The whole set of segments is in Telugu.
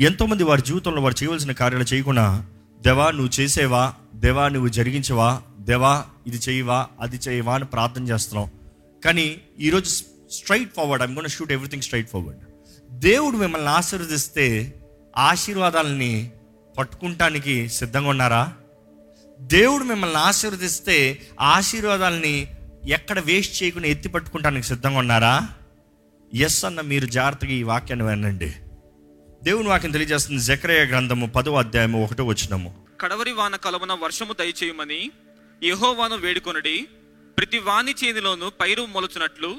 ఎంతోమంది వారి జీవితంలో వారు చేయవలసిన కార్యాలు చేయకుండా దేవా నువ్వు చేసేవా? దేవా నువ్వు జరిగించవా? దేవా ఇది చేయవా? అది చేయవా? అని ప్రార్థన చేస్తున్నాం. కానీ ఈరోజు straight forward I'm gonna shoot everything straight forward దేవుడు మిమ్మల్ని ఆశీర్వదిస్తే ఆశీర్వాదాలని పట్టుకుంటానికి సిద్ధంగా ఉన్నారా? దేవుడు మిమ్మల్ని ఆశీర్వదిస్తే ఆశీర్వాదాలని ఎక్కడ వేస్ట్ చేయకుండా ఎత్తి పట్టుకుంటానికి సిద్ధంగా ఉన్నారా? ఎస్ అన్న మీరు జాగ్రత్తగా ఈ వాక్యాన్ని వినండి. దేవుని వాక్యం తెలియజేస్తుంది జకరయ గ్రంథము పదో అధ్యాయము ఒకటో వచ్చినము కడవరి వాన కలవన వర్షము దయచేయమని యెహోవాను వేడుకొనడి. ప్రతి వాని చేతిలోను పైరు మొలచునట్లు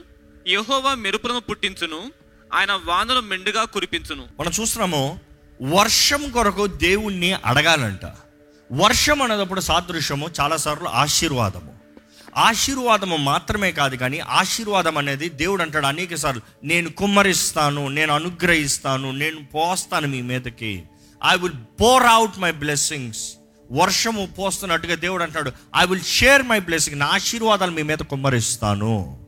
యెహోవా మెరుపులను పుట్టించును ఆయన వానలు మెండుగా కురిపించును. మనం చూస్తున్నాము వర్షం కొరకు దేవుణ్ణి అడగాలంట. వర్షం అనేటప్పుడు సాదృశ్యము చాలాసార్లు ఆశీర్వాదము. ఆశీర్వాదము మాత్రమే కాదు కానీ ఆశీర్వాదం అనేది దేవుడు అంటాడు అనేక సార్లు నేను కుమ్మరిస్తాను నేను అనుగ్రహిస్తాను నేను పోస్తాను మీ మీదకి. I will pour out my blessings వర్షము పోస్తున్నట్టుగా దేవుడు అంటాడు I will share my blessing నా ఆశీర్వాదాలు మీ మీద కుమ్మరిస్తాను.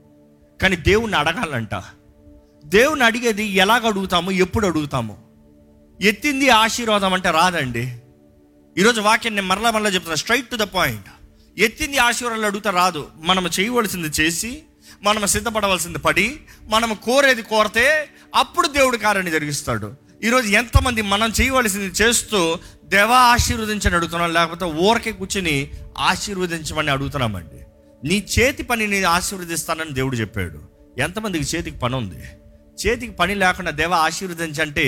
కానీ దేవుణ్ణి అడగాలంట. దేవుని అడిగేది ఎలాగ అడుగుతాము ఎప్పుడు అడుగుతాము? ఎత్తింది ఆశీర్వాదం అంటే రాదండి. ఈరోజు వాక్యం నేను మరలా మరలా చెప్తున్నా స్ట్రైట్ టు ద పాయింట్ ఎత్తింది ఆశీర్వాదాలు అడుగుతా రాదు. మనం చేయవలసింది చేసి మనం సిద్ధపడవలసింది పడి మనం కోరేది కోరితే అప్పుడు దేవుడు కార్యాన్ని జరిగిస్తాడు. ఈరోజు ఎంతమంది మనం చేయవలసింది చేస్తూ దేవా ఆశీర్వదించని అడుగుతున్నాం లేకపోతే ఊరకే కూర్చొని ఆశీర్వదించమని అడుగుతున్నామండి. నీ చేతి పని నేను ఆశీర్వదిస్తానని దేవుడు చెప్పాడు. ఎంతమందికి చేతికి పని ఉంది చేతికి పని లేకుండా దేవ ఆశీర్వదించంటే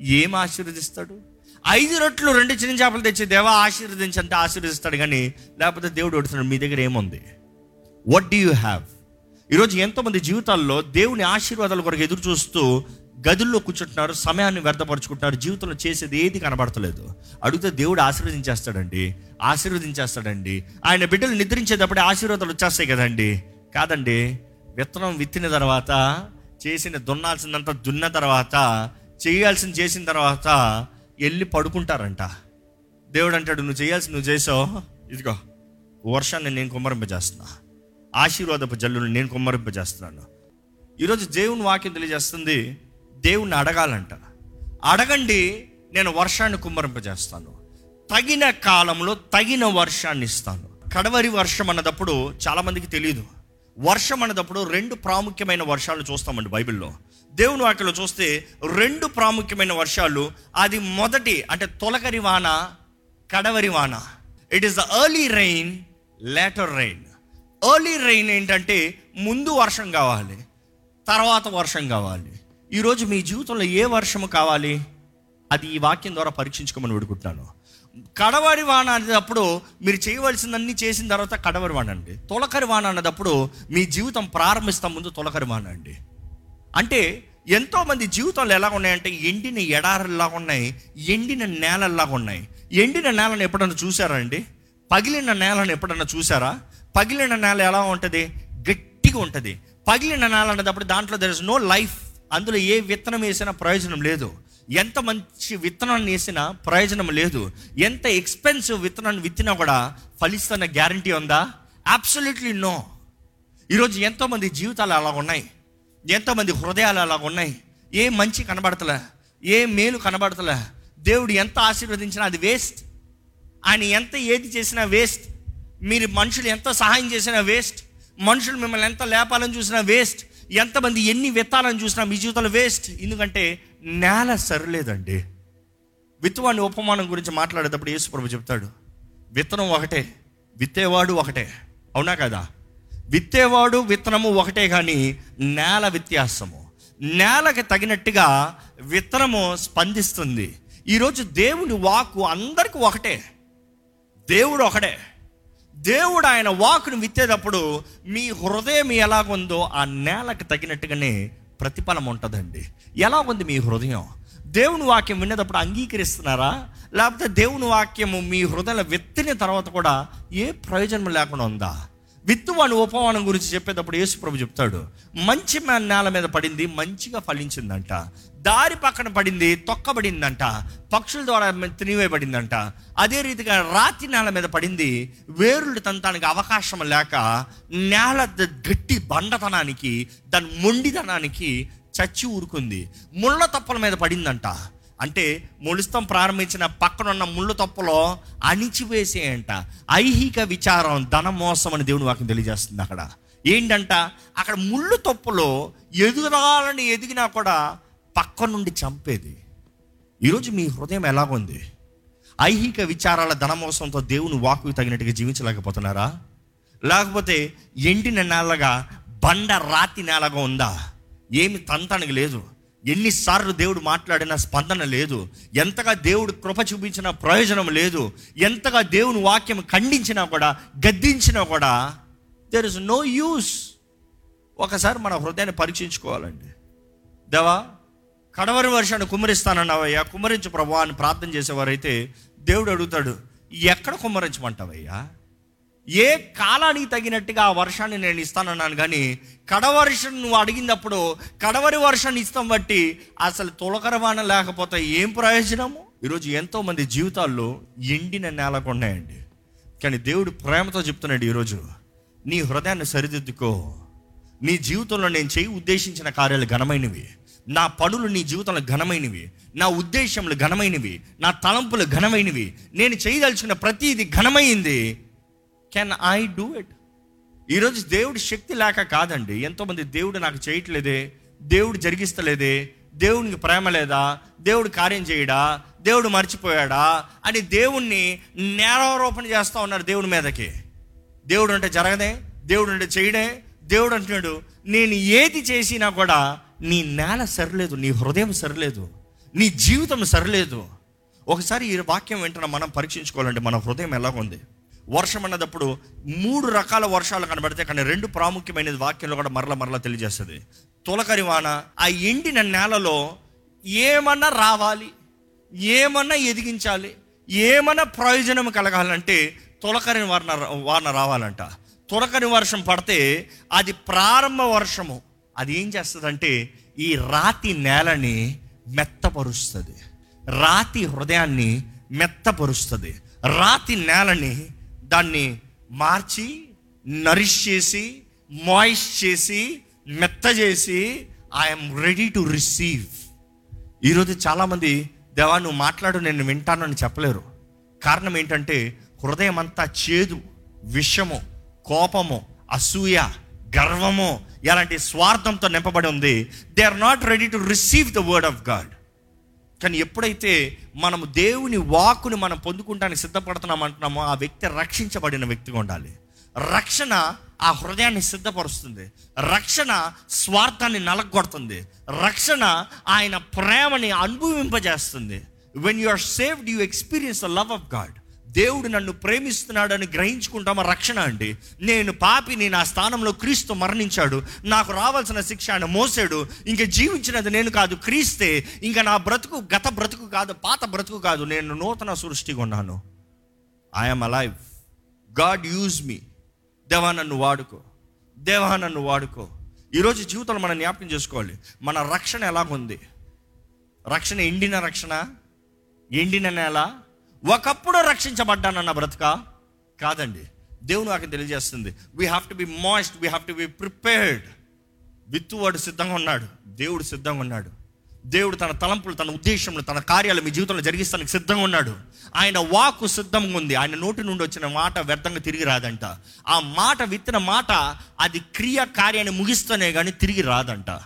ఏం ఆశీర్వదిస్తాడు? ఐదు రొట్లు రెండు చిన్న చేపలు తెచ్చి దేవ ఆశీర్వదించంటే ఆశీర్వదిస్తాడు కానీ లేకపోతే దేవుడు అడుగుతున్నాడు మీ దగ్గర ఏముంది? వాట్ డూ యూ హ్యావ్ ఈరోజు ఎంతోమంది జీవితాల్లో దేవుని ఆశీర్వాదాల కొరకు ఎదురు చూస్తూ గదుల్లో కూర్చుంటున్నారు సమయాన్ని వ్యర్థపరుచుకుంటున్నారు జీవితంలో చేసేది ఏది కనబడతలేదు. అడిగితే దేవుడు ఆశీర్వదించేస్తాడండి ఆశీర్వదించేస్తాడండి. ఆయన బిడ్డలు నిద్రించేటప్పుడే ఆశీర్వాదాలు వచ్చేస్తాయి కదండి. కాదండి విత్తనం విత్తిన తర్వాత చేసిన దున్నాల్సిందంతా దున్న తర్వాత చేయాల్సింది చేసిన తర్వాత వెళ్ళి పడుకుంటారంట. దేవుడు అంటాడు నువ్వు చేయాల్సి నువ్వు చేసావు. ఇదిగో వర్షాన్ని నేను కుమ్మరింపజేస్తున్నా. ఆశీర్వాదపు జల్లును నేను కుమ్మరింపజేస్తున్నాను. ఈరోజు దేవుని వాక్యం తెలియజేస్తుంది దేవుణ్ణి అడగాలంట. అడగండి నేను వర్షాన్ని కుమ్మరింపజేస్తాను. తగిన కాలంలో తగిన వర్షాన్ని ఇస్తాను. కడవరి వర్షం అన్నదప్పుడు చాలామందికి తెలియదు వర్షం అన్నదప్పుడు రెండు ప్రాముఖ్యమైన వర్షాలు చూస్తామండి బైబిల్లో. దేవుని వాటిలో చూస్తే రెండు ప్రాముఖ్యమైన వర్షాలు. అది మొదటి అంటే తొలకరి వాన కడవరి వాన. It is the early rain later rain early rain ఏంటంటే ముందు వర్షం కావాలి తర్వాత వర్షం కావాలి. ఈరోజు మీ జీవితంలో ఏ వర్షము కావాలి? అది ఈ వాక్యం ద్వారా పరీక్షించుకోమని వేడుకుంటున్నాను. కడవరి వాన అనేటప్పుడు మీరు చేయవలసిందన్నీ చేసిన తర్వాత కడవరి వాన అండి. తొలకరి వాన అన్నదప్పుడు మీ జీవితం ప్రారంభిస్తాం ముందు తొలకరి వాన అండి. అంటే ఎంతోమంది జీవితంలో ఎలా ఉన్నాయంటే ఎండిన ఎడారుల్లాగా ఉన్నాయి ఎండిన నేలల్లాగా ఉన్నాయి. ఎండిన నేలను ఎప్పుడన్నా చూసారా అండి? పగిలిన నేలను ఎప్పుడన్నా చూసారా? పగిలిన నేల ఎలా ఉంటుంది? గట్టిగా ఉంటుంది. పగిలిన నేల అనేటప్పుడు దాంట్లో దర్ ఇస్ నో లైఫ్ అందులో ఏ విత్తనం వేసినా ప్రయోజనం లేదు. ఎంత మంచి విత్తనాన్ని వేసినా ప్రయోజనం లేదు. ఎంత ఎక్స్పెన్సివ్ విత్తనాన్ని విత్తినా కూడా ఫలిస్తున్న గ్యారంటీ ఉందా? అబ్సల్యూట్లీ నో ఈరోజు ఎంతోమంది జీవితాలు అలా ఉన్నాయి. ఎంతోమంది హృదయాలు అలా ఉన్నాయి. ఏ మంచి కనబడతలే ఏ మేలు కనబడతలే. దేవుడు ఎంత ఆశీర్వదించినా అది వేస్ట్. ఆయన ఎంత ఏది చేసినా వేస్ట్. మీరు మనుషులు ఎంత సహాయం చేసినా వేస్ట్. మనుషులు మిమ్మల్ని ఎంత లేపాలని చూసినా వేస్ట్. ఎంతమంది ఎన్ని విత్తాలని చూసినా మీ జీవితంలో వేస్ట్. ఎందుకంటే నేల సరిలేదండి. విత్తువాని ఉపమానం గురించి మాట్లాడేటప్పుడు యేసుప్రభు చెప్తాడు విత్తనం ఒకటే విత్తేవాడు ఒకటే. అవునా కదా? విత్తేవాడు విత్తనము ఒకటే కానీ నేల వ్యత్యాసము. నేలకి తగినట్టుగా విత్తనము స్పందిస్తుంది. ఈరోజు దేవుని వాకు అందరికి ఒకటే. దేవుడు ఒకడే. దేవుడు ఆయన వాకును విత్తేటప్పుడు మీ హృదయం ఎలాగుందో ఆ నేలకు తగినట్టుగానే ప్రతిఫలం ఉంటుందండి. ఎలా ఉంది మీ హృదయం? దేవుని వాక్యం వినేటప్పుడు అంగీకరిస్తున్నారా? లేకపోతే దేవుని వాక్యము మీ హృదయంలో విత్తిన తర్వాత కూడా ఏ ప్రయోజనం లేకుండా ఉందా? విత్తువాని ఉపమానం గురించి చెప్పేటప్పుడు యేసుప్రభు చెప్తాడు మంచి నేల మీద పడింది మంచిగా ఫలించిందంట. దారి పక్కన పడింది తొక్కబడిందంట పక్షుల ద్వారా తినివేయబడిందంట. అదే రీతిగా రాతి నేల మీద పడింది వేరులు తనతానికి అవకాశం లేక నేల గట్టి బండతనానికి దాని మొండితనానికి చచ్చి ఊరుకుంది. ముళ్ళ తప్పల మీద పడిందంట. అంటే మొలుస్తాం ప్రారంభించిన పక్కనున్న ముళ్ళు తప్పులో అణిచివేసేయంట. ఐహిక విచారం ధన మోసం అని దేవుని వాక్యం తెలియజేస్తుంది అక్కడ. ఏంటంట? అక్కడ ముళ్ళు తప్పులో ఎదురాలని ఎదిగినా కూడా పక్క నుండి చంపేది. ఈరోజు మీ హృదయం ఎలాగుంది ఐహిక విచారాల ధనమోసంతో దేవుని వాకు తగినట్టుగా జీవించలేకపోతున్నారా? లేకపోతే ఎండిన నేలగా బండ రాతి నేలగా ఉందా? ఏమి తంతానికి లేదు. ఎన్నిసార్లు దేవుడు మాట్లాడిన స్పందన లేదు. ఎంతగా దేవుడు కృప చూపించిన ప్రయోజనం లేదు. ఎంతగా దేవుని వాక్యం ఖండించినా కూడా గద్దించినా కూడా దెర్ ఇస్ నో యూస్ ఒకసారి మన హృదయాన్ని పరీక్షించుకోవాలండి. దేవా కడవరి వర్షాన్ని కుమ్మరిస్తానన్నావయ్యా కుమ్మరించు ప్రభు అని ప్రార్థన చేసేవారైతే దేవుడు అడుగుతాడు ఎక్కడ కుమ్మరించమంటావయ్యా? ఏ కాలానికి తగినట్టుగా ఆ వర్షాన్ని నేను ఇస్తానన్నాను కానీ కడవర్షం నువ్వు అడిగినప్పుడు కడవరి వర్షాన్ని ఇస్తాం బట్టి అసలు తొలకరవాన లేకపోతే ఏం ప్రయోజనము? ఈరోజు ఎంతోమంది జీవితాల్లో ఎండిన నేలకు ఉన్నాయండి. కానీ దేవుడు ప్రేమతో చెప్తున్నాడు ఈరోజు నీ హృదయాన్ని సరిదిద్దుకో. నీ జీవితంలో నేను చేయి ఉద్దేశించిన కార్యాలు ఘనమైనవి. నా పనులు నీ జీవితంలో ఘనమైనవి. నా ఉద్దేశములు ఘనమైనవి. నా తలంపులు ఘనమైనవి. నేను చేయదలుచుకున్న ప్రతిదీ ఘనమైంది. కెన్ ఐ డూ ఇట్ ఈరోజు దేవుడి శక్తి లేక కాదండి. ఎంతోమంది దేవుడు నాకు చేయట్లేదే దేవుడు జరిగిస్తలేదే దేవునికి ప్రేమ లేదా దేవుడు కార్యం చేయడా దేవుడు మర్చిపోయాడా అని దేవుణ్ణి నేరారోపణ చేస్తూ ఉన్నారు దేవుడి మీదకి. దేవుడు అంటే జరగదే దేవుడు అంటే చేయడే దేవుడు అంటున్నాడు నేను ఏది చేసినా కూడా నీ నేల సరిలేదు నీ హృదయం సరిలేదు నీ జీవితం సరిలేదు. ఒకసారి ఈ వాక్యం వెంటనే మనం పరీక్షించుకోవాలంటే మన హృదయం ఎలాగుంది? వర్షం అన్నదప్పుడు మూడు రకాల వర్షాలు కనబడితే కానీ రెండు ప్రాముఖ్యమైనది వాక్యంలో కూడా మరల మరల తెలియజేస్తుంది. తొలకరి వాన ఆ ఎండిన నేలలో ఏమన్నా రావాలి ఏమన్నా ఎదిగించాలి ఏమన్నా ప్రయోజనం కలగాలంటే తొలకరి వాన వాన రావాలంట. తొలకరి వర్షం పడితే అది ప్రారంభ వర్షము. అది ఏం చేస్తుందంటే ఈ రాతి నేలని మెత్తపరుస్తుంది. రాతి హృదయాన్ని మెత్తపరుస్తుంది. రాతి నేలని దాన్ని మార్చి నరిష్ చేసి మాయిష్ చేసి మెత్త చేసి ఐఎమ్ రెడీ టు రిసీవ్ ఈరోజు చాలామంది దేవా నువ్వు మాట్లాడు నేను వింటాను అని చెప్పలేరు. కారణం ఏంటంటే హృదయం అంతా చేదు విషము కోపము అసూయ గర్వము ఎలాంటి స్వార్థంతో నింపబడి ఉంది. They are not ready to receive the word of God కానీ ఎప్పుడైతే మనము దేవుని వాక్కుని మనం పొందుకుంటానికి సిద్ధపడుతున్నాం అంటున్నామో ఆ వ్యక్తి రక్షించబడిన వ్యక్తిగా ఉండాలి. రక్షణ ఆ హృదయాన్ని సిద్ధపరుస్తుంది. రక్షణ స్వార్థాన్ని నలగొడుతుంది. రక్షణ ఆయన ప్రేమని అనుభవింపజేస్తుంది. When you are saved you experience the love of God దేవుడు నన్ను ప్రేమిస్తున్నాడని గ్రహించుకుంటామా? రక్షణ అండి. నేను పాపిని నా స్థానంలో క్రీస్తు మరణించాడు. నాకు రావాల్సిన శిక్ష ఆయన మోసాడు. ఇంకా జీవించినది నేను కాదు క్రీస్తే. ఇంకా నా బ్రతుకు గత బ్రతుకు కాదు పాత బ్రతుకు కాదు. నేను నూతన సృష్టిగా ఉన్నాను I'm alive God use me దేవా నన్ను వాడుకో. దేవా నన్ను వాడుకో. ఈరోజు జీవితంలో మనం జ్ఞాపకం చేసుకోవాలి. మన రక్షణ ఎలాగుంది? రక్షణ ఎండిన రక్షణ? ఎండిన నేల? ఒకప్పుడు రక్షించబడ్డానన్న బ్రతుక కాదండి. దేవుని నాకు తెలియజేస్తుంది. We have to be moist we have to be prepared విత్తువాడు సిద్ధంగా ఉన్నాడు. దేవుడు సిద్ధంగా ఉన్నాడు. దేవుడు తన తలంపులు తన ఉద్దేశములు తన కార్యాలు మీ జీవితంలో జరిగిస్తానికి సిద్ధంగా ఉన్నాడు. ఆయన వాకు సిద్ధంగా ఉంది. ఆయన నోటి నుండి వచ్చిన మాట వ్యర్థంగా తిరిగి రాదంట. ఆ మాట విత్తిన మాట అది క్రియ కార్యాన్ని ముగిస్తేనే కానీ తిరిగి రాదంట.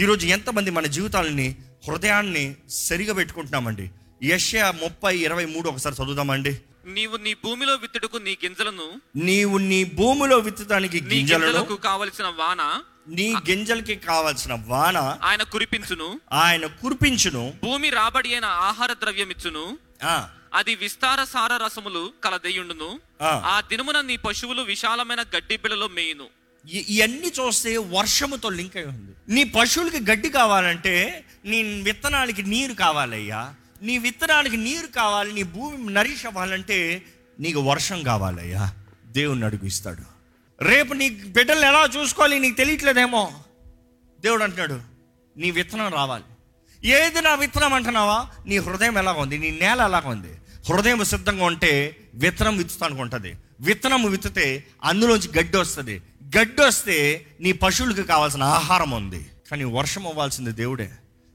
ఈరోజు ఎంతమంది మన జీవితాలని హృదయాన్ని సరిగా పెట్టుకుంటున్నామండి యశ్య ముప్పై ఇరవై మూడు ఒకసారి చదువుదామండి. నీవు నీ భూమిలో విత్తుటకు నీ గింజలను నీవు నీ భూమిలో విత్తడానికి నీ గింజలను గింజలకు కావలసిన వాన నీ గింజలకి కావాల్సిన వాన ఆయన కురిపించును. ఆయన కురిపించును. భూమి రాబడి అయిన ఆహార ద్రవ్యమిచ్చును. ఆ, అది విస్తార సార రసములు కలదయ్యుండును ఆ. ఆ దినమున నీ పశువులు విశాలమైన గడ్డి బిళ్ళలో మేయును. ఇ- ఇవన్నీ చూస్తే వర్షముతో లింక్ అయి ఉంది. నీ పశువులకి గడ్డి కావాలంటే నీ విత్తనాలకి నీరు కావాలయ్యా. నీ విత్తనానికి నీరు కావాలి నీ భూమి నరీష్ అవ్వాలంటే నీకు వర్షం కావాలయ్యా. దేవుణ్ణి అడుగు ఇస్తాడు. రేపు నీ బిడ్డలు ఎలా చూసుకోవాలి నీకు తెలియట్లేదేమో. దేవుడు అంటున్నాడు నీ విత్తనం రావాలి. ఏది నా విత్తనం అంటున్నావా? నీ హృదయం ఎలా ఉంది? నీ నేల ఎలాగ ఉంది? హృదయం సిద్ధంగా ఉంటే విత్తనం విత్తుతానికి ఉంటుంది. విత్తనం విత్తితే అందులోంచి గడ్డి వస్తుంది. గడ్డి వస్తే నీ పశువులకు కావాల్సిన ఆహారం ఉంది. కానీ వర్షం అవ్వాల్సింది దేవుడే.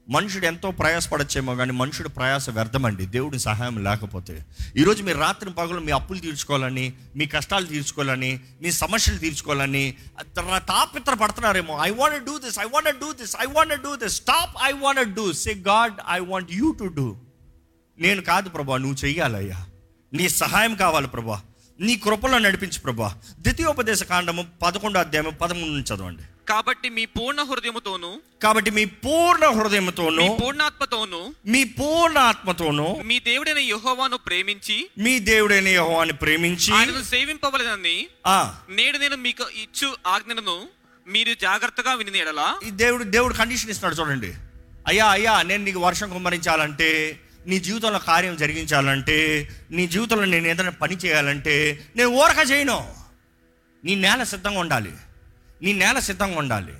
మనుషుడు ఎంతో ప్రయాసపడచ్చేమో కానీ మనుషుడు ప్రయాస వ్యర్థమండి. దేవుడి సహాయం లేకపోతే. ఈరోజు మీరు రాత్రి పగలు మీ అప్పులు తీర్చుకోవాలని మీ కష్టాలు తీర్చుకోవాలని మీ సమస్యలు తీర్చుకోవాలని తాపిత్ర పడుతున్నారేమో I want do this I want do this I want do this stop I want do say God I want you to do నేను కాదు ప్రభా నువ్వు చెయ్యాలయ్యా. నీ సహాయం కావాలి ప్రభా. నీ కృపలో నడిపించు ప్రభా. ద్వితీయోపదేశ కాండము పదకొండో అధ్యాయం పదమూడు నుంచి చదవండి. కాబట్టి మీ పూర్ణ హృదయముతోను కాబట్టి మీ పూర్ణ హృదయంతోనూ మీ పూర్ణాత్మతోను మీ పూర్ణ ఆత్మతోనూ మీ దేవుడైన యెహోవాను ప్రేమించి మీ దేవుడైన యెహోవాని ప్రేమించి ఆయనను సేవింపవలనని ఆ. నేడు నేను మీకు ఇచ్చు ఆజ్ఞలను మీరు జాగ్రత్తగా విని ఎడలా. ఈ దేవుడు దేవుడు కండిషన్ ఇస్తున్నాడు చూడండి. అయ్యా అయ్యా నేను నీకు వర్షం కుమ్మరించాలంటే నీ జీవితంలో కార్యం జరిగించాలంటే నీ జీవితంలో నేను ఏదైనా పని చేయాలంటే నేను ఊరక చేయను. నీ నేల సిద్ధంగా ఉండాలి. నీ నేల సిద్ధంగా ఉండాలి.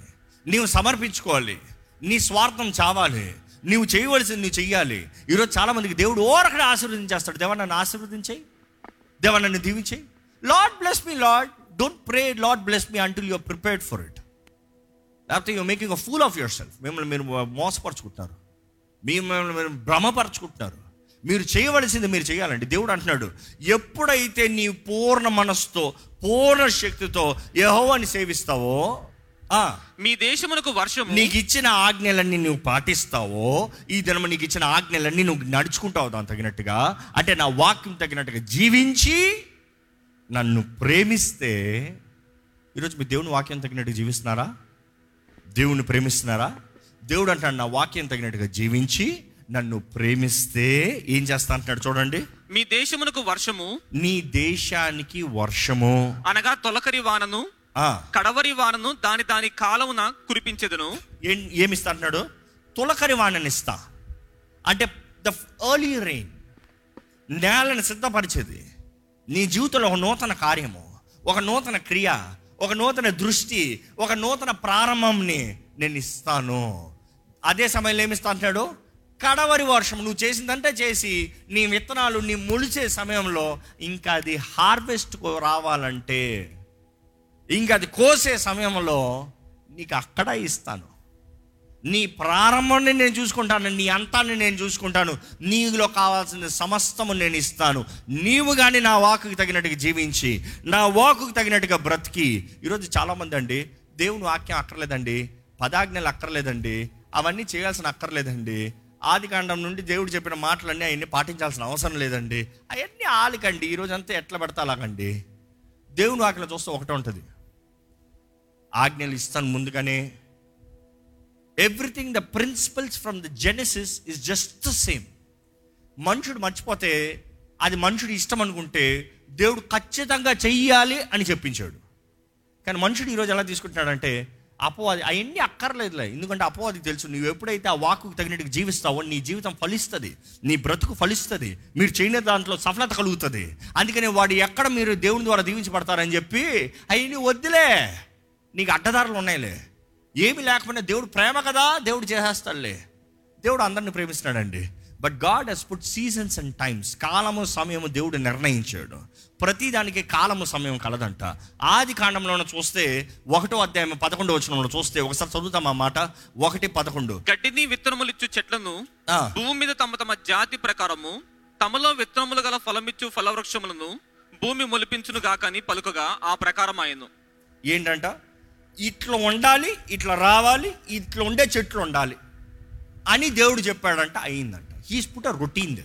నీవు సమర్పించుకోవాలి. నీ స్వార్థం చావాలి. నీవు చేయవలసింది నువ్వు చెయ్యాలి. ఈరోజు చాలామందికి దేవుడు ఓరకడే ఆశీర్వదించేస్తాడు. దేవా నన్ను ఆశీర్వదించేయి. దేవా నన్ను దీవించేయి. Lord bless me Lord don't pray Lord bless me until you're prepared for it లేకపోతే you making a fool of yourself మిమ్మల్ని మీరు మోసపరుచుకుంటున్నారు. మిమ్మల్ని మీరు భ్రమపరుచుకుంటున్నారు. మీరు చేయవలసింది మీరు చేయాలండి. దేవుడు అంటున్నాడు ఎప్పుడైతే నీ పూర్ణ మనస్సుతో పూర్ణ శక్తితో యెహోవాని సేవిస్తావో మీ దేశమునకు వర్షము నీకు ఇచ్చిన ఆజ్ఞలన్నీ నువ్వు పాటిస్తావో ఈ దినము నీకు ఇచ్చిన ఆజ్ఞలన్నీ నువ్వు నడుచుకుంటావు దాని తగినట్టుగా. అంటే నా వాక్యం తగినట్టుగా జీవించి నన్ను ప్రేమిస్తే ఈరోజు మీ దేవుని వాక్యం తగినట్టుగా జీవిస్తున్నారా? దేవుని ప్రేమిస్తున్నారా? దేవుడు అంటాడు నా వాక్యం తగినట్టుగా జీవించి నన్ను ప్రేమిస్తే ఏం చేస్తా అంటున్నాడు చూడండి. మీ దేశమునకు వర్షము? నీ దేశానికి వర్షము. అనగా తొలకరి వానను కడవరి వానను దాని దాని కాలమున కురిపించెదను. ఏమిస్తా అంటున్నాడు? తులకరి వాణని ఇస్తా అంటే ద ఎర్లీ రెయిన్ నేలను సిద్ధపరిచేది. నీ జీవితంలో ఒక నూతన కార్యము ఒక నూతన క్రియ ఒక నూతన దృష్టి ఒక నూతన ప్రారంభంని నేను ఇస్తాను. అదే సమయంలో ఏమిస్తా అంటున్నాడు? కడవరి వర్షం నువ్వు చేసిందంటే చేసి నీ విత్తనాలు నీ ముడిచే సమయంలో ఇంకా అది హార్వెస్ట్కు రావాలంటే ఇంకా అది కోసే సమయంలో నీకు అక్కడ ఇస్తాను. నీ ప్రారంభాన్ని నేను చూసుకుంటాను నీ అంతాన్ని నేను చూసుకుంటాను నీలో కావాల్సిన సమస్తము నేను ఇస్తాను. నీవు కానీ నా వాకుకి తగినట్టుగా జీవించి నా వాకుకి తగినట్టుగా బ్రతికి. ఈరోజు చాలామంది అండి దేవుని వాక్యం అక్కర్లేదండి పదాజ్ఞలు అక్కర్లేదండి అవన్నీ చేయాల్సిన అక్కర్లేదండి. ఆది కాండం నుండి దేవుడు చెప్పిన మాటలన్నీ అవన్నీ పాటించాల్సిన అవసరం లేదండి. అవన్నీ ఆలికండి. ఈరోజు అంతా ఎట్లా పడతా అలాగండి. దేవుని వాక్యం చూస్తే ఒకటే ఉంటుంది. ఆజ్ఞలు ఇస్తాను ముందుగానే. Everything the principles from the Genesis is just the same మనుషుడు మర్చిపోతే అది మనుషుడు ఇష్టం అనుకుంటే దేవుడు ఖచ్చితంగా చెయ్యాలి అని చెప్పించాడు. కానీ మనుషుడు ఈరోజు ఎలా తీసుకుంటున్నాడంటే అపవాది అవన్నీ అక్కర్లేదులే. ఎందుకంటే అపవాదికి తెలుసు నువ్వు ఎప్పుడైతే ఆ వాకుకు తగినట్టుగా జీవిస్తావో నీ జీవితం ఫలిస్తుంది. నీ బ్రతుకు ఫలిస్తుంది. మీరు చేయని దాంట్లో సఫలత కలుగుతుంది. అందుకని వాడు ఎక్కడ మీరు దేవుని ద్వారా దీవించబడతారని చెప్పి అవన్నీ వద్దులే. నీకు అడ్డదారులు ఉన్నాయిలే. ఏమి లేకపోయినా దేవుడు ప్రేమ కదా దేవుడు చేసేస్తాడులే. దేవుడు అందరిని ప్రేమిస్తున్నాడండి. But God he's put seasons and times కాలము సమయము దేవుడు నిర్ణయించాడు. ప్రతి దానికి కాలము సమయం కలదంట. ఆది కాండంలో చూస్తే ఒకటో అధ్యాయం పదకొండు వచ్చిన చూస్తే ఒకసారి చదువుతాం ఆ మాట? ఒకటి పదకొండు. గడ్డిని విత్తనములిచ్చు చెట్లను ఆ, భూమి మీద తమ తమ జాతి ప్రకారము తమలో విత్తనములు గల ఫలమిచ్చు ఫలవృక్షములను భూమి మొలిపించును గాకని పలుకగా ఆ ప్రకారం ఆయను ఏంటంట? ఇట్లా ఉండాలి ఇట్లా రావాలి ఇట్లా ఉండే చెట్లు ఉండాలి అని దేవుడు చెప్పాడంట అయిందంట. హీస్ పుట్ అ రొటీన్ దే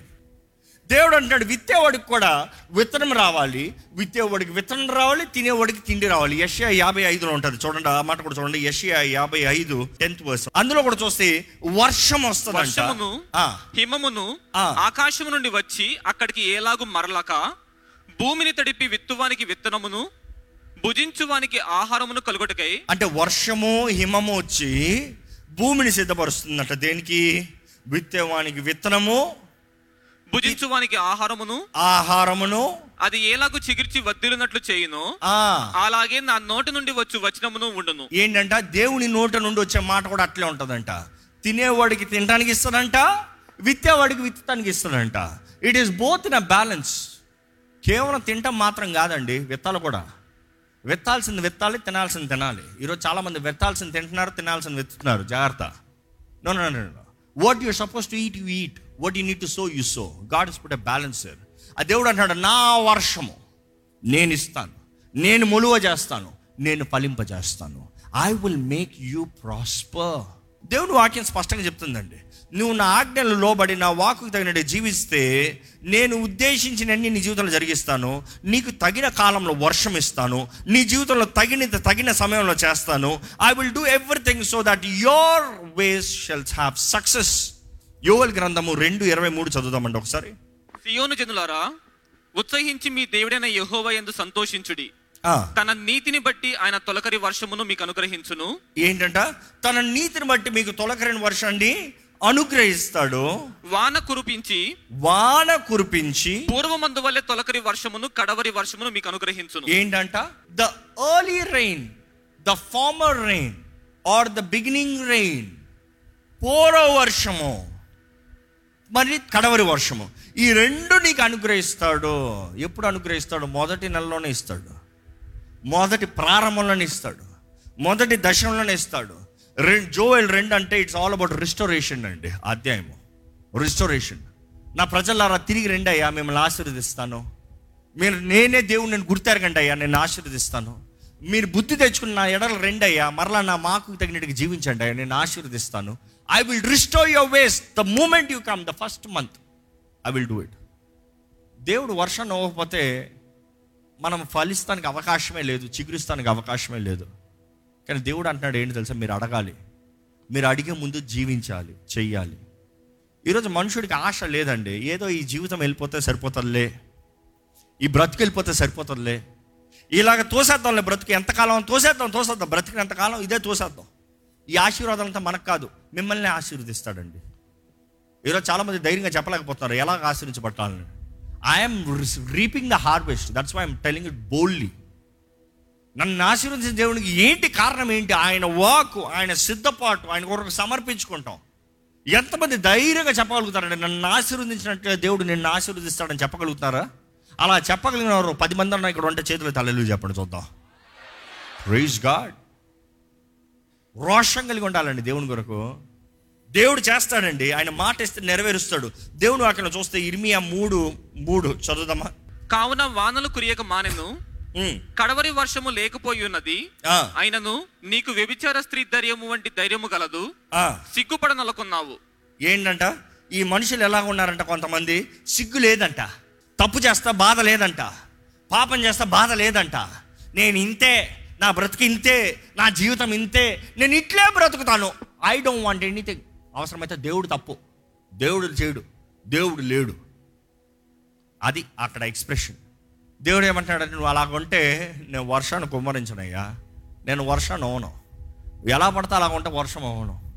దేవుడు అంటాడు విత్తేవాడికి కూడా విత్తనం రావాలి. విత్తేవాడికి విత్తనం రావాలి తినేవాడికి తిండి రావాలి. యషియా యాభై ఐదులో ఉంటుంది. చూడండి ఆ మాట కూడా చూడండి. యషియా యాభై ఐదు టెన్త్ వర్స్ అందులో కూడా చూస్తే వర్షం వస్తుందంట. వర్షమును హిమమును ఆ. ఆకాశము నుండి వచ్చి అక్కడికి ఏలాగు మరలక భూమిని తడిపి విత్తువానికి విత్తనమును భుజించువానికి ఆహారమును కలుగుటకై అంటే వర్షము హిమము వచ్చి భూమిని సిద్ధపరుస్తుందంట. దేనికి? విత్తేవానికి విత్తనము భుజించువానికి ఆహారమును? ఆహారమును? అది ఏలాగు చిగిర్చి వద్దిలినట్లు చేయును? అలాగే నా నోటి నుండి వచ్చు వచనమును ఉండును. ఏంటంట? దేవుని నోట నుండి వచ్చే మాట కూడా అట్లే ఉంటుందంట. తినేవాడికి తినడానికి ఇస్తాడంట విత్తేవాడికి విత్తడానికి ఇస్తాడంట. It is both in a balance కేవలం తినటం మాత్రం కాదండి విత్తాలు కూడా. విత్తాల్సింది విత్తాలి తినాల్సింది తినాలి. ఈరోజు చాలామంది విత్తాల్సింది తింటున్నారు తినాల్సింది విత్తుతున్నారు. జాగ్రత్త. No no no what you're suppose to eat you eat what you need to so you so God is put a balancer ఆ దేవుడు అంటాడు నా వర్షము నేను ఇస్తాను. నేను ములువ చేస్తాను. నేను ఫలింపజేస్తాను. I will make you prosper దేవుడు వాక్యం స్పష్టంగా చెప్తుందండి. నువ్వు నా ఆజ్ఞలు లోబడి నా వాకుకు తగినట్టు జీవిస్తే నేను ఉద్దేశించినన్ని నీ జీవితంలో జరిగిస్తాను. నీకు తగిన కాలంలో వర్షం ఇస్తాను. నీ జీవితంలో తగినంత తగిన సమయంలో చేస్తాను. I will do everything so that your ways shall have success Joel గ్రంథము రెండు ఇరవై మూడు చదువుదామండి ఒకసారి. సియోను జనులారా ఉత్సహించి మీ దేవుడైన యెహోవా యందు సంతోషించుడి. ఆ, తన నీతిని బట్టి ఆయన తొలకరి వర్షమును మీకు అనుగ్రహించును. ఏంటంట? తన నీతిని బట్టి మీకు తొలకరిన వర్షాన్ని అనుగ్రహిస్తాడు. వాన కురిపించి వాన కురిపించి పూర్వమందు వల్లే తొలకరి వర్షమును కడవరి వర్షమును మీకు అనుగ్రహించును. ఏంటంట? The early rain the former rain are the beginning rain పూర్వ వర్షము. మరి కడవరి వర్షము. ఈ రెండు నీకు అనుగ్రహిస్తాడు. ఎప్పుడు అనుగ్రహిస్తాడు? మొదటి నెలలోనే ఇస్తాడు. మొదటి ప్రారంభంలోనే ఇస్తాడు. మొదటి దశంలోనే ఇస్తాడు. రెండు జోవెల్ రెండు అంటే ఇట్స్ ఆల్ అబౌట్ రిస్టోరేషన్ అండి అధ్యాయము. రిస్టోరేషన్ నా ప్రజలారా తిరిగి రెండు అయ్యా మిమ్మల్ని ఆశీర్వదిస్తాను. మీరు నేనే దేవుడు నేను గుర్తెరగండి అయ్యా నేను ఆశీర్వదిస్తాను. మీరు బుద్ధి తెచ్చుకున్న నా ఎడలు రెండయ్యా మరలా నా మాకు తగినట్టుగా జీవించండి అయ్యా నేను ఆశీర్వదిస్తాను. I will restore your ways the moment you come the first month I will do it దేవుడు వర్షం అవ్వకపోతే మనం ఫలిస్తానికి అవకాశమే లేదు చిగురిస్తానికి అవకాశమే లేదు. కానీ దేవుడు అంటున్నాడు ఏంటి తెలుసా? మీరు అడగాలి. మీరు అడిగే ముందు జీవించాలి చెయ్యాలి. ఈరోజు మనుషుడికి ఆశ లేదండి. ఏదో ఈ జీవితం వెళ్ళిపోతే సరిపోతుందిలే. ఈ బ్రతుకు వెళ్ళిపోతే సరిపోతుందిలే. ఇలాగ తోసేద్దాంలే బ్రతుకు. ఎంతకాలం తోసేద్దాం తోసేద్దాం. బ్రతికిన ఎంతకాలం ఇదే తోసేద్దాం. ఈ ఆశీర్వాదాలంతా మనకు కాదు మిమ్మల్ని ఆశీర్వదిస్తాడండి. ఈరోజు చాలామంది ధైర్యంగా చెప్పలేకపోతున్నారు ఎలాగ ఆశీర్వించబట్టాలని I'm reaping the harvest that's why I'm telling it boldly నన్ను ఆశీర్వదించిన దేవునికి ఏంటి కారణం ఏంటి? ఆయన వాక్ ఆయన సిద్ధపాటు ఆయన కొరకు సమర్పించుకుంటాం. ఎంతమంది ధైర్యంగా చెప్పగలుగుతారండి? నన్ను ఆశీర్వదించినట్టు దేవుడు నిన్ను ఆశీర్వదిస్తాడని చెప్పగలుగుతారా? అలా చెప్పగలిగిన వారు పది మంది అన్న ఇక్కడ ఉంటే చేతులు తల్లెలు చెప్పండి చూద్దాం. ప్రైజ్ గాడ్ రోషం కలిగి ఉండాలండి దేవుని కొరకు. దేవుడు చేస్తాడండి ఆయన మాట ఇస్తే నెరవేరుస్తాడు. దేవుడు అక్కడ చూస్తే ఇర్మియా మూడు మూడు చదువుదామా? కావున వానలు కురియక మానెను కడవరి వర్షము లేకపోయి ఉన్నది ఆ, అయినను నీకు వ్యభిచార స్త్రీ ధైర్యము వంటి ధైర్యము గలదు ఆ. సిగ్గుపడ నలుకున్నావు. ఏంటంట? ఈ మనుషులు ఎలా ఉన్నారంట కొంతమంది? సిగ్గు లేదంట. తప్పు చేస్తా బాధ లేదంట. పాపం చేస్తా బాధ లేదంట. నేను ఇంతే. నా బ్రతికి ఇంతే నా జీవితం ఇంతే నేను ఇట్లే బ్రతుకుతాను. ఐ డోంట్ వాంట్ ఎనీథింగ్ అవసరమైతే దేవుడు తప్పు. దేవుడు చేయడు. దేవుడు లేడు. అది అక్కడ ఎక్స్ప్రెషన్ దేవుడు ఏమంటున్నాడు నువ్వు అలాగ ఉంటే నేను వర్షాన్ని కుమ్మరించనయ్యా. నేను వర్షాన్ని అవను ఎలా పడితే అలా ఉంటే వర్షం అవను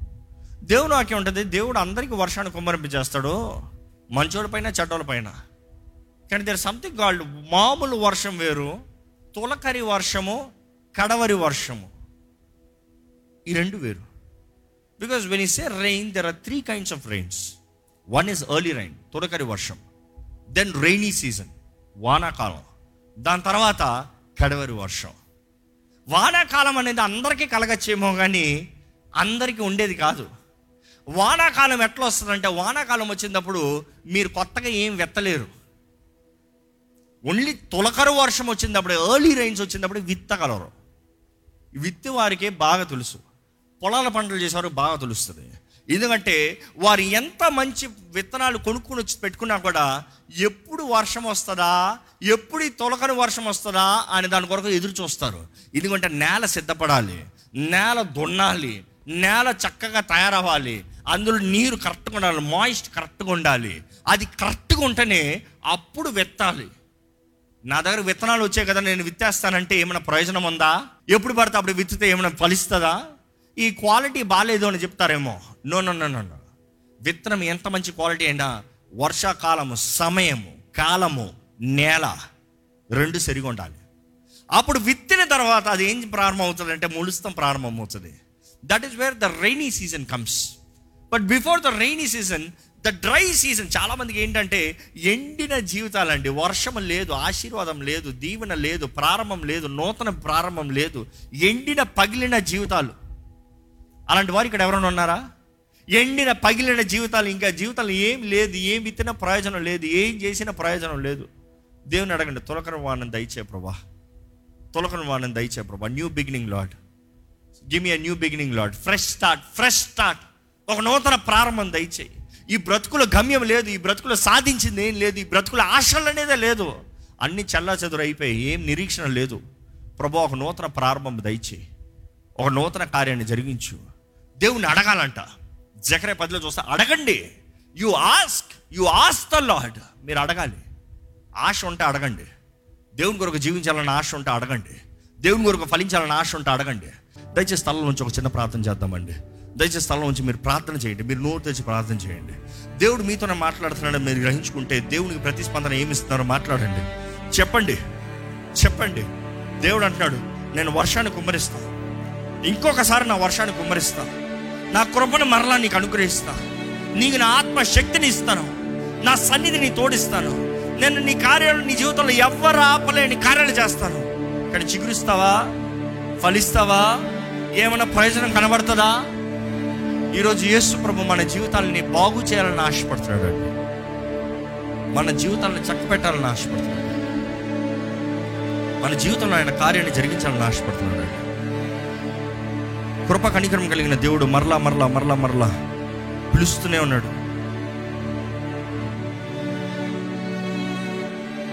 దేవుడు నాకే ఉంటుంది? దేవుడు అందరికీ వర్షాన్ని కుమ్మరింపజేస్తాడు మంచోడి పైన చెడ్డోళ్ళ పైన. కానీ దేర్ సంథింగ్ కాల్డ్ మామూలు వర్షం వేరు తొలకరి వర్షము కడవరి వర్షము. ఈ రెండు వేరు. Because when is say rain there are three kinds of rains one is early rain తొలకరి వర్షం. దెన్ రెయినీ సీజన్ వానాకాలం. దాని తర్వాత కడవరి వర్షం. వానాకాలం అనేది అందరికీ కలగచ్చేమో కానీ అందరికీ ఉండేది కాదు. వానాకాలం ఎట్లా వస్తుందంటే వానాకాలం వచ్చినప్పుడు మీరు కొత్తగా ఏం వెత్తలేరు. ఓన్లీ తొలకరు వర్షం వచ్చినప్పుడు ఎర్లీ రైన్స్ వచ్చినప్పుడు విత్తగలరు. విత్తి వారికే బాగా తెలుసు. పొలాల పంటలు చేసేవారు బాగా తెలుస్తుంది. ఎందుకంటే వారు ఎంత మంచి విత్తనాలు కొనుక్కొని వచ్చి పెట్టుకున్నా కూడా ఎప్పుడు వర్షం వస్తుందా ఎప్పుడు ఈ తొలకని వర్షం వస్తుందా అని దాని కొరకు ఎదురు చూస్తారు. ఎందుకంటే నేల సిద్ధపడాలి నేల దున్నాలి నేల చక్కగా తయారవ్వాలి అందులో నీరు కరెక్ట్గా ఉండాలి మాయిస్ట్ కరెక్ట్గా ఉండాలి. అది కరెక్ట్గా ఉంటేనే అప్పుడు విత్తాలి. నా దగ్గర విత్తనాలు వచ్చాయి కదా నేను విత్తేస్తానంటే ఏమైనా ప్రయోజనం ఉందా? ఎప్పుడు పడితే అప్పుడు విత్తితే ఏమైనా ఫలిస్తుందా? ఈ క్వాలిటీ బాగాలేదు అని చెప్తారేమో. నో నో నో నో విత్తనం ఎంత మంచి క్వాలిటీ అయినా వర్షాకాలము సమయము కాలము నేల రెండు సరిగా ఉండాలి. అప్పుడు విత్తిన తర్వాత అది ఏం ప్రారంభం అవుతుంది అంటే ములుస్తం ప్రారంభం అవుతుంది that is where the rainy season comes but before the rainy season the dry season. చాలామందికి ఏంటంటే ఎండిన జీవితాలండి. వర్షం లేదు ఆశీర్వాదం లేదు దీవెన లేదు ప్రారంభం లేదు నూతన ప్రారంభం లేదు. ఎండిన పగిలిన జీవితాలు. అలాంటి వారు ఇక్కడ ఎవరైనా ఉన్నారా? ఎండిన పగిలిన జీవితాలు ఇంకా జీవితాలు ఏం లేదు ఏం విత్తిన ప్రయోజనం లేదు ఏం చేసిన ప్రయోజనం లేదు. దేవుని అడగండి తొలకన వాణం దయచే ప్రభా. తొలకరం వాణం దయచే ప్రభా. New beginning Lord give me new beginning Lord fresh start fresh start ఒక నూతన ప్రారంభం దయచేయి. ఈ బ్రతుకుల గమ్యం లేదు ఈ బ్రతుకులు సాధించింది ఏం లేదు ఈ బ్రతుకుల ఆశలు అనేదే లేదు. అన్ని చల్లా చెదురు అయిపోయి ఏం నిరీక్షణ లేదు. ప్రభు ఒక నూతన ప్రారంభం దయచేయి. ఒక నూతన కార్యాన్ని జరిగించు. దేవుని అడగాలంట. జకరే పదిలో చూస్తే అడగండి. You ask you ask the Lord మీరు అడగాలి. ఆశ ఉంటే అడగండి. దేవుని కొరకు జీవించాలన్న ఆశ ఉంటే అడగండి. దేవుని కొరకు ఫలించాలన్న ఆశ ఉంటే అడగండి. దయచేసి స్థలం నుంచి ఒక చిన్న ప్రార్థన చేద్దామండి. దయచేసి స్థలం నుంచి మీరు ప్రార్థన చేయండి. మీరు నోరు తెచ్చి ప్రార్థన చేయండి. దేవుడు మీతోనే మాట్లాడుతున్నాడని మీరు గ్రహించుకుంటే దేవునికి ప్రతిస్పందన ఏమిస్తున్నారో మాట్లాడండి. చెప్పండి. చెప్పండి. దేవుడు అంటున్నాడు నేను వర్షాన్ని కుమ్మరిస్తా. ఇంకొకసారి నా వర్షాన్ని కుమ్మరిస్తా. నా కృపను మరలా నీకు అనుగ్రహిస్తా. నీకు నా ఆత్మ శక్తిని ఇస్తాను. నా సన్నిధిని తోడిస్తాను. నేను నీ కార్యాలు నీ జీవితంలో ఎవ్వరు ఆపలేని కార్యాలు చేస్తాను. కానీ చిగురిస్తావా? ఫలిస్తావా? ఏమైనా ప్రయోజనం కనబడుతుందా? ఈరోజు యేసు ప్రభు మన జీవితాలని బాగు చేయాలని ఆశపడుతున్నాడు. అండి మన జీవితాలను చక్కపెట్టాలని ఆశపడుతున్నాడు. మన జీవితంలో ఆయన కార్యాన్ని జరిగించాలని ఆశపడుతున్నాడు. అండి కృప కనికరం కలిగిన దేవుడు మరలా మరలా మరలా మరలా పిలుస్తూనే ఉన్నాడు.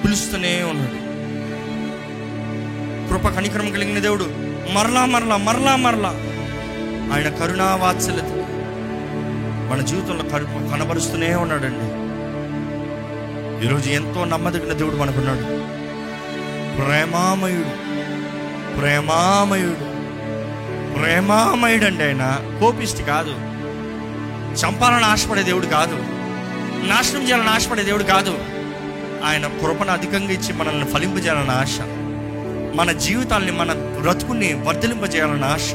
పిలుస్తూనే ఉన్నాడు. కృప కనికరం కలిగిన దేవుడు మరలా మరలా మరలా మరలా ఆయన కరుణా వాత్సల్యత మన జీవితంలో కడుపు కనబరుస్తూనే ఉన్నాడండి. ఈరోజు ఎంతో నమ్మదగిన దేవుడు మనకున్నాడు. ప్రేమామయుడు ప్రేమామయుడు ప్రేమామయుడు అండి ఆయన. కోపిష్టి కాదు. చంపాలని ఆశపడే దేవుడు కాదు. నాశనం చేయాలని ఆశపడే దేవుడు కాదు. ఆయన కృపను అధికంగా ఇచ్చి మనల్ని ఫలింపజేయాలన్న ఆశ. మన జీవితాల్ని మన బ్రతుకుని వర్ధలింపజేయాలన్న ఆశ.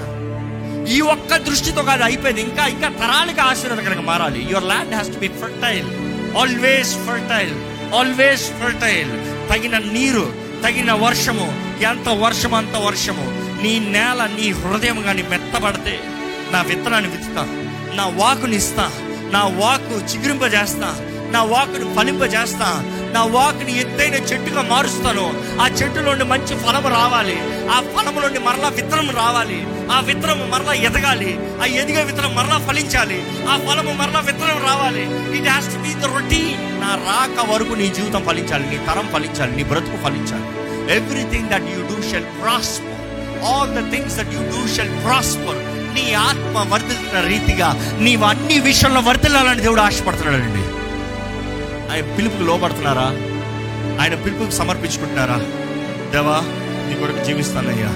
ఈ ఒక్క దృష్టితో కాదు అయిపోయింది. ఇంకా ఇంకా తరాలకి ఆశీర్వాదకరంగా మారాలి. Your land has to be fertile always fertile always fertile తగిన నీరు తగిన వర్షము. ఎంత వర్షము అంత వర్షము. నీ నేల నీ హృదయం కానీ మెత్తబడితే నా విత్తనాన్ని విత్తుతా. నా వాకుని ఇస్తా. నా వాకు చిగురింపజేస్తా. నా వాకును ఫలింపజేస్తా. నా వాక్ని ఎత్తైన చెట్టుగా మారుస్తాను ఆ చెట్టు నుండి మంచి ఫలము రావాలి. ఆ ఫలము నుండి మరలా విత్తనం రావాలి. ఆ విత్తనం మరలా ఎదగాలి. ఆ ఎదిగే విత్తనం మరలా ఫలించాలి. ఆ ఫలము మరలా విత్తనం రావాలి. It has to be the routine నా రాక వరకు నీ జీవితం ఫలించాలి. నీ తరం ఫలించాలి. నీ బ్రతుకు ఫలించాలి. Everything that you do shall prosper all the things that you do shall prosper నీ ఆత్మ వర్ధిల్తున్న రీతిగా నీవు అన్ని విషయంలో వర్ధిల్లాలని దేవుడు ఆశపడుతున్నాడండి. ఆయన పిలుపుకి లోపడుతున్నారా ఆయన పిలుపుకి సమర్పించుకుంటున్నారా? దేవా నీ కొరకు జీవిస్తానయ్యా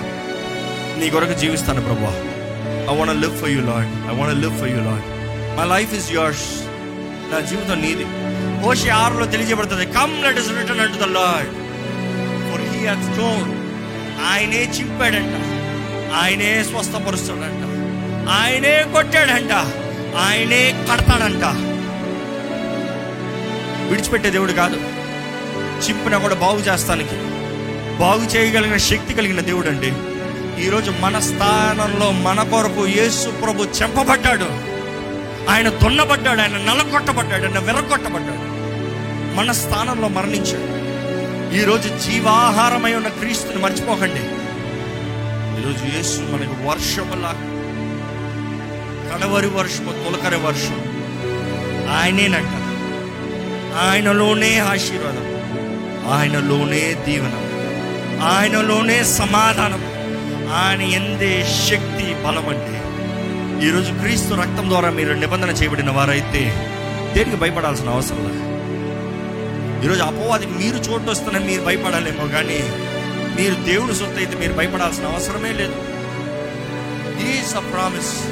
నీ కొరకు జీవిస్తాను ప్రభా I want live for you Lord I want live for you Lord my life is yours నా జీవితం నీది. ఓషి ఆరులో తెలియజేయబడుతుంది come let us return unto the Lord for he has torn ఆయనే చింపాడంట. ఆయనే స్వస్థపరుస్తాడంట. ఆయనే కొట్టాడంట. ఆయనే కడతాడంట. విడిచిపెట్టే దేవుడు కాదు. చింపినా కూడా బాగు చేస్తానికి బాగు చేయగలిగిన శక్తి కలిగిన దేవుడు అండి ఈరోజు మన స్థానంలో మన కొరకు యేసు ప్రభు చెంపబడ్డాడు. ఆయన దున్నబడ్డాడు ఆయన నలగొట్టబడ్డాడు ఆయన వెరగొట్టబడ్డాడు. మన స్థానంలో మరణించాడు. ఈరోజు జీవాహారమై ఉన్న క్రీస్తుని మర్చిపోకండి. ఈరోజు యేసు మనకు వర్షములా కడవరి వర్షము తొలకరి వర్షం ఆయనేనంట. ఆయనలోనే ఆశీర్వాదం. ఆయనలోనే దీవెన. ఆయనలోనే సమాధానం. ఆయన ఎందే శక్తి బలం అంటే. ఈరోజు క్రీస్తు రక్తం ద్వారా మీరు నిబంధన చేయబడిన వారైతే దేనికి భయపడాల్సిన అవసరం లేదు. ఈరోజు అపవాదికి మీరు చోటు వస్తున్న మీరు భయపడాలేమో కానీ మీరు దేవుడు సొత్తు అయితే మీరు భయపడాల్సిన అవసరమే లేదు. Is a promise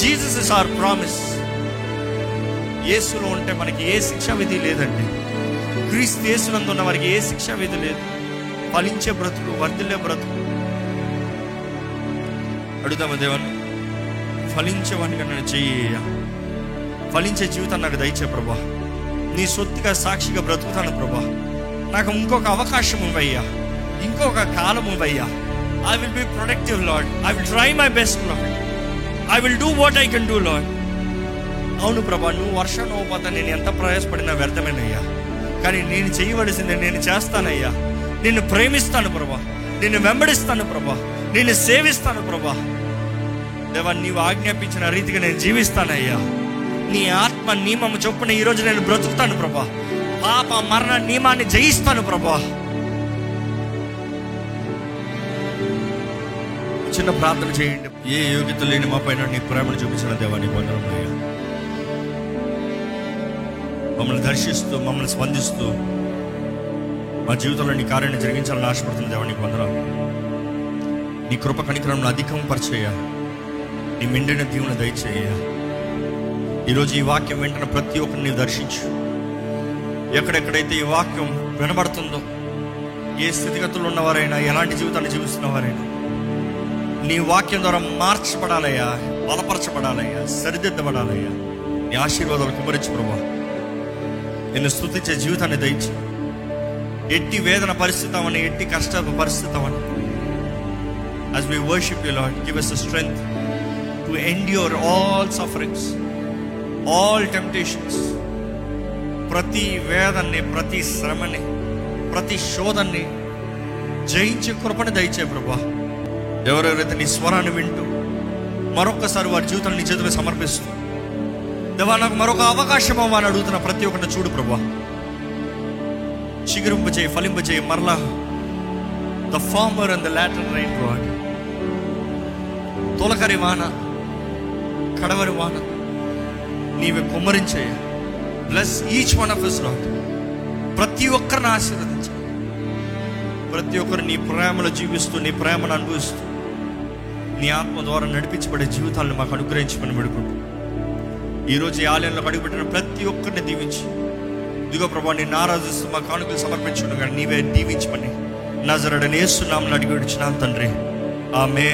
Jesus is our promise యేసులో ఉంటే మనకి ఏ శిక్షా విధి లేదండి. క్రీస్తు యేసునందు ఉన్న వారికి ఏ శిక్ష విధి లేదు. ఫలించే బ్రతుకు వర్ధిల్లే బ్రతుకు. అడుగుదామా దేవన్? ఫలించేవాడిగా నన్ను చెయ్య. ఫలించే జీవితాన్ని నాకు దయచే ప్రభా. నీ సొత్తుగా సాక్షిగా బ్రతుకుతాను ప్రభా. నాకు ఇంకొక అవకాశం ఇవ్వయ్యా. ఇంకొక కాలం ఇవ్వయ్యా. I will be productive Lord I will try my best Lord I will do what I can do Lord అవును ప్రభా నువ్వు వర్షం పోతా నేను ఎంత ప్రయాసపడినా వ్యర్థమేనయ్యా. కానీ నేను చేయవలసింది నేను చేస్తానయ్యా. నిన్ను ప్రేమిస్తాను ప్రభా నిన్ను వెంబడిస్తాను ప్రభా నిన్ను సేవిస్తాను ప్రభా. దేవా నీవు ఆజ్ఞాపించిన రీతిగా నేను జీవిస్తానయ్యా. నీ ఆత్మ నియమం చొప్పున ఈరోజు నేను బ్రతుకుతాను ప్రభా. పాప మరణ నియమాన్ని జయిస్తాను ప్రభా. చిన్న ప్రార్థన చేయండి. ఏ యోగ్యత లేని మా పైన నీ ప్రేమను చూపించిన దేవాన్ని పొందడం మమ్మల్ని దర్శిస్తూ మమ్మల్ని స్పందిస్తూ మా జీవితంలో నీ కార్యాన్ని జరిగించాలని ఆశపడుతున్న నీకు పొందడం నీ కృప కణికరం అధికం పరిచేయ. నీ మిండిన దీవుని దయచేయ. ఈరోజు ఈ వాక్యం వెంటనే ప్రతి ఒక్కరిని దర్శించు. ఎక్కడెక్కడైతే ఈ వాక్యం వినబడుతుందో ఏ స్థితిగతులు ఉన్నవారైనా ఎలాంటి జీవితాన్ని జీవిస్తున్నవారైనా నీ వాక్యం ద్వారా మార్చబడాలయ్యా బలపరచబడాలయ్యా సరిదిద్దబడాలయ్యా. నీ ఆశీర్వాదాలు కుమరించు ప్రభా. నిన్ను స్థుతించే జీవితాన్ని దయచి. ఎట్టి వేదన పరిస్థితి అవని ఎట్టి కష్ట పరిస్థితి అవని as we worship you, Lord, give us the strength to endure all sufferings, all temptations. ప్రతి వేదన్ని ప్రతి శ్రమని ప్రతి శోధన్ని జయించే కృపని దయచే ప్రభా ఎవరెవరైతే నీ స్వరాన్ని వింటూ మరొక్కసారి వారి జీవితాన్ని నీ చేతులు సమర్పిస్తూ దేవా నాకు మరొక అవకాశం అని అడుగుతున్న ప్రతి ఒక్కరిని చూడు ప్రభా. చిగురింపజేయి ఫలింపజేయి మరలా the former and the latter rain God తొలకరి వాన కడవరి వాన నీవే కుమ్మరించే bless each one of us Lord ప్రతి ఒక్కరిని ఆశీర్వదించు. ప్రతి ఒక్కరు నీ ప్రేమలో జీవిస్తూ నీ ప్రేమను అనుభవిస్తూ నీ ఆత్మ ద్వారా నడిపించబడే జీవితాలను మాకు అనుగ్రహించమని పెడుకుంటూ ఈరోజు ఈ ఆలయంలో అడుగుపెట్టిన ప్రతి ఒక్కరిని దీవించి. ఇదిగో ప్రభా నేను ఆరాధిస్తూ మా కానుకలు సమర్పించుకుని కానీ నీవే దీవించమని. నజరడనేస్తున్నామని అడిగి విడిచిన తండ్రి. ఆమె